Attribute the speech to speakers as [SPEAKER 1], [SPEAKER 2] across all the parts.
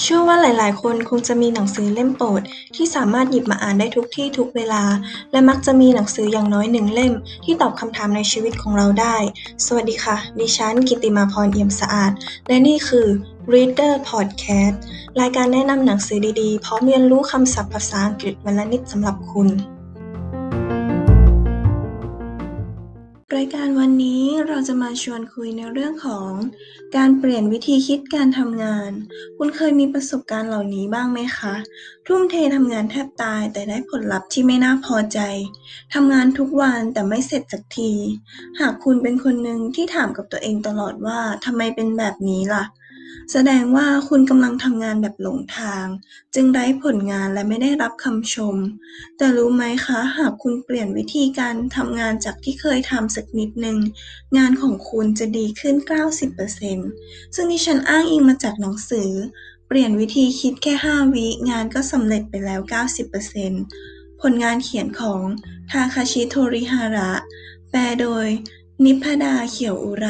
[SPEAKER 1] เชื่อว่าหลาย ๆ คนคงจะมีหนังสือเล่มโปรด ที่สามารถหยิบมาอ่านได้ทุกที่ทุกเวลา และมักจะมีหนังสืออย่างน้อยหนึ่งเล่ม ที่ตอบคำถามในชีวิตของเราได้ สวัสดีค่ะ ดิฉันกิติมาพรเอี่ยมสะอาด และนี่คือ Reader Podcast รายการแนะนำหนังสือดี ๆ พร้อมเรียนรู้คำศัพท์ภาษาอังกฤษวันละนิดสำหรับคุณ รายการวันนี้เราจะมาชวนคุยในเรื่องของการเปลี่ยนวิธีคิดการทำงาน คุณเคยมีประสบการณ์เหล่านี้บ้างไหมคะ ทุ่มเททำงานแทบตายแต่ได้ผลลัพธ์ที่ไม่น่าพอใจ ทำงานทุกวันแต่ไม่เสร็จสักที หากคุณเป็นคนหนึ่งที่ถามกับตัวเองตลอดว่าทำไมเป็นแบบนี้ล่ะ แสดงว่าคุณกำลังทำงานแบบหลงทาง จึงไร้ผลงานและไม่ได้รับคำชม แต่รู้ไหมคะ หากคุณเปลี่ยนวิธีการทำงานจากที่เคยทำสักนิดหนึ่งงานของคุณจะดีขึ้น 90%ซึ่งดิฉันอ้างอิงมาจากหนังสือ เปลี่ยนวิธีคิดแค่ 5 วิงานก็สำเร็จไปแล้ว 90%ผลงานเขียนของทาคาชิ โทริฮาระ แปลโดย นิพดา เขียวอุไร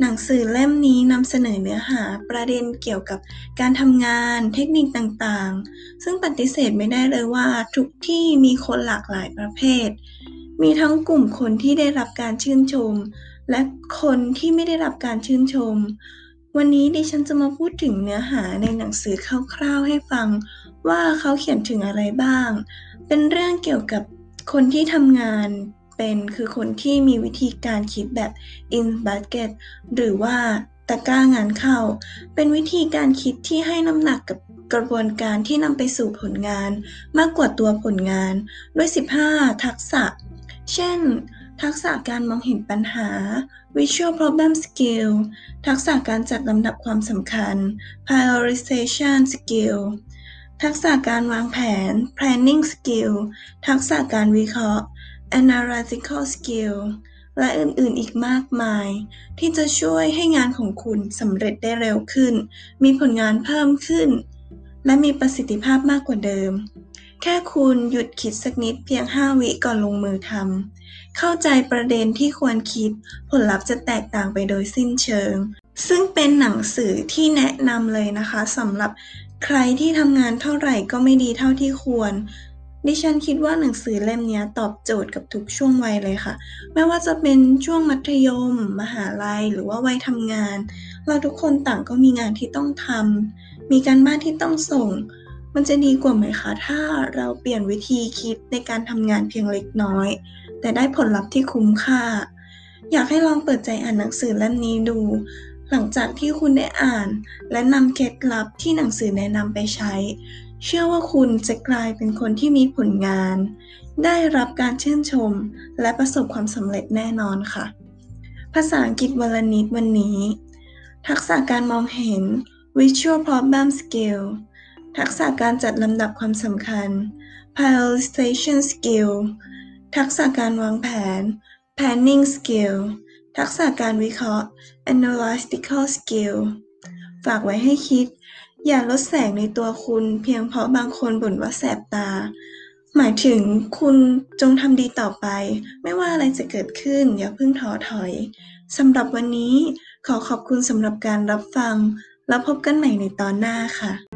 [SPEAKER 1] หนังสือเล่มนี้นำเสนอเนื้อหาประเด็นเกี่ยวกับการทำงานเทคนิคต่างๆ ซึ่งปฏิเสธไม่ได้เลยว่าทุกที่มีคนหลากหลายประเภท มีทั้งกลุ่มคนที่ได้รับการชื่นชม และคนที่ไม่ได้รับการชื่นชม วันนี้ดิฉันจะมาพูดถึงเนื้อหาในหนังสือคร่าวๆให้ฟัง ว่าเขาเขียนถึงอะไรบ้าง เป็นเรื่องเกี่ยวกับคนที่ทำงาน เป็นคือคนที่มีวิธีการคิดแบบ in bucket หรือว่าตะกร้างานเข้า เป็นวิธีการคิดที่ให้น้ำหนักกับกระบวนการที่นำไปสู่ผลงาน มากกว่าตัวผลงาน ด้วย 15 ทักษะ เช่น ทักษะการมองเห็นปัญหา visual problem skill ทักษะการจัดลำดับความสำคัญ prioritization skill ทักษะการวางแผน planning skill ทักษะการวิเคราะห์ analytical skill และอื่นๆ อีกมากมาย ที่จะช่วยให้งานของคุณสำเร็จได้เร็วขึ้น มีผลงานเพิ่มขึ้น และมีประสิทธิภาพมากกว่าเดิม แค่คุณหยุดคิดสักนิดเพียง 5 วิก่อนลงมือทำ เข้าใจประเด็นที่ควรคิด ผลลัพธ์จะแตกต่างไปโดยสิ้นเชิง ซึ่งเป็นหนังสือที่แนะนำเลยนะคะสำหรับใครที่ทำงานเท่าไหร่ก็ไม่ดีเท่าที่ควร ดิฉันคิดว่าหนังสือเล่มนี้ตอบโจทย์กับทุกช่วงวัยเลยค่ะ ไม่ว่าจะเป็นช่วงมัธยม มหาลัย หรือว่าวัยทำงาน เราทุกคนต่างก็มีงานที่ต้องทำ มีการบ้านที่ต้องส่ง มันจะดีกว่าไหมคะ ถ้าเราเปลี่ยนวิธีคิดในการทำงานเพียงเล็กน้อย แต่ได้ผลลัพธ์ที่คุ้มค่า อยากให้ลองเปิดใจอ่านหนังสือเล่มนี้ดู หลังจากที่คุณได้อ่าน และนำเคล็ดลับที่หนังสือแนะนำไปใช้ เชื่อว่าคุณจะกลายเป็นคนที่มีผลงาน ได้รับการชื่นชม และประสบความสำเร็จแน่นอนค่ะ ภาษาอังกฤษวันละนิดวันนี้ ทักษะการมองเห็น visual problem skill ทักษะการจัดลำดับความสำคัญ prioritization skill ทักษะการวางแผน planning skill ทักษะการวิเคราะห์ analytical skill ฝากไว้ให้คิด อย่าลดแสงในตัวคุณเพียงเพราะบางคนบ่นว่าแสบตา หมายถึงคุณจงทำดีต่อไป ไม่ว่าอะไรจะเกิดขึ้น อย่าเพิ่งท้อถอยสำหรับวันนี้ขอขอบคุณสำหรับการรับฟัง แล้วพบกันใหม่ในตอนหน้าค่ะ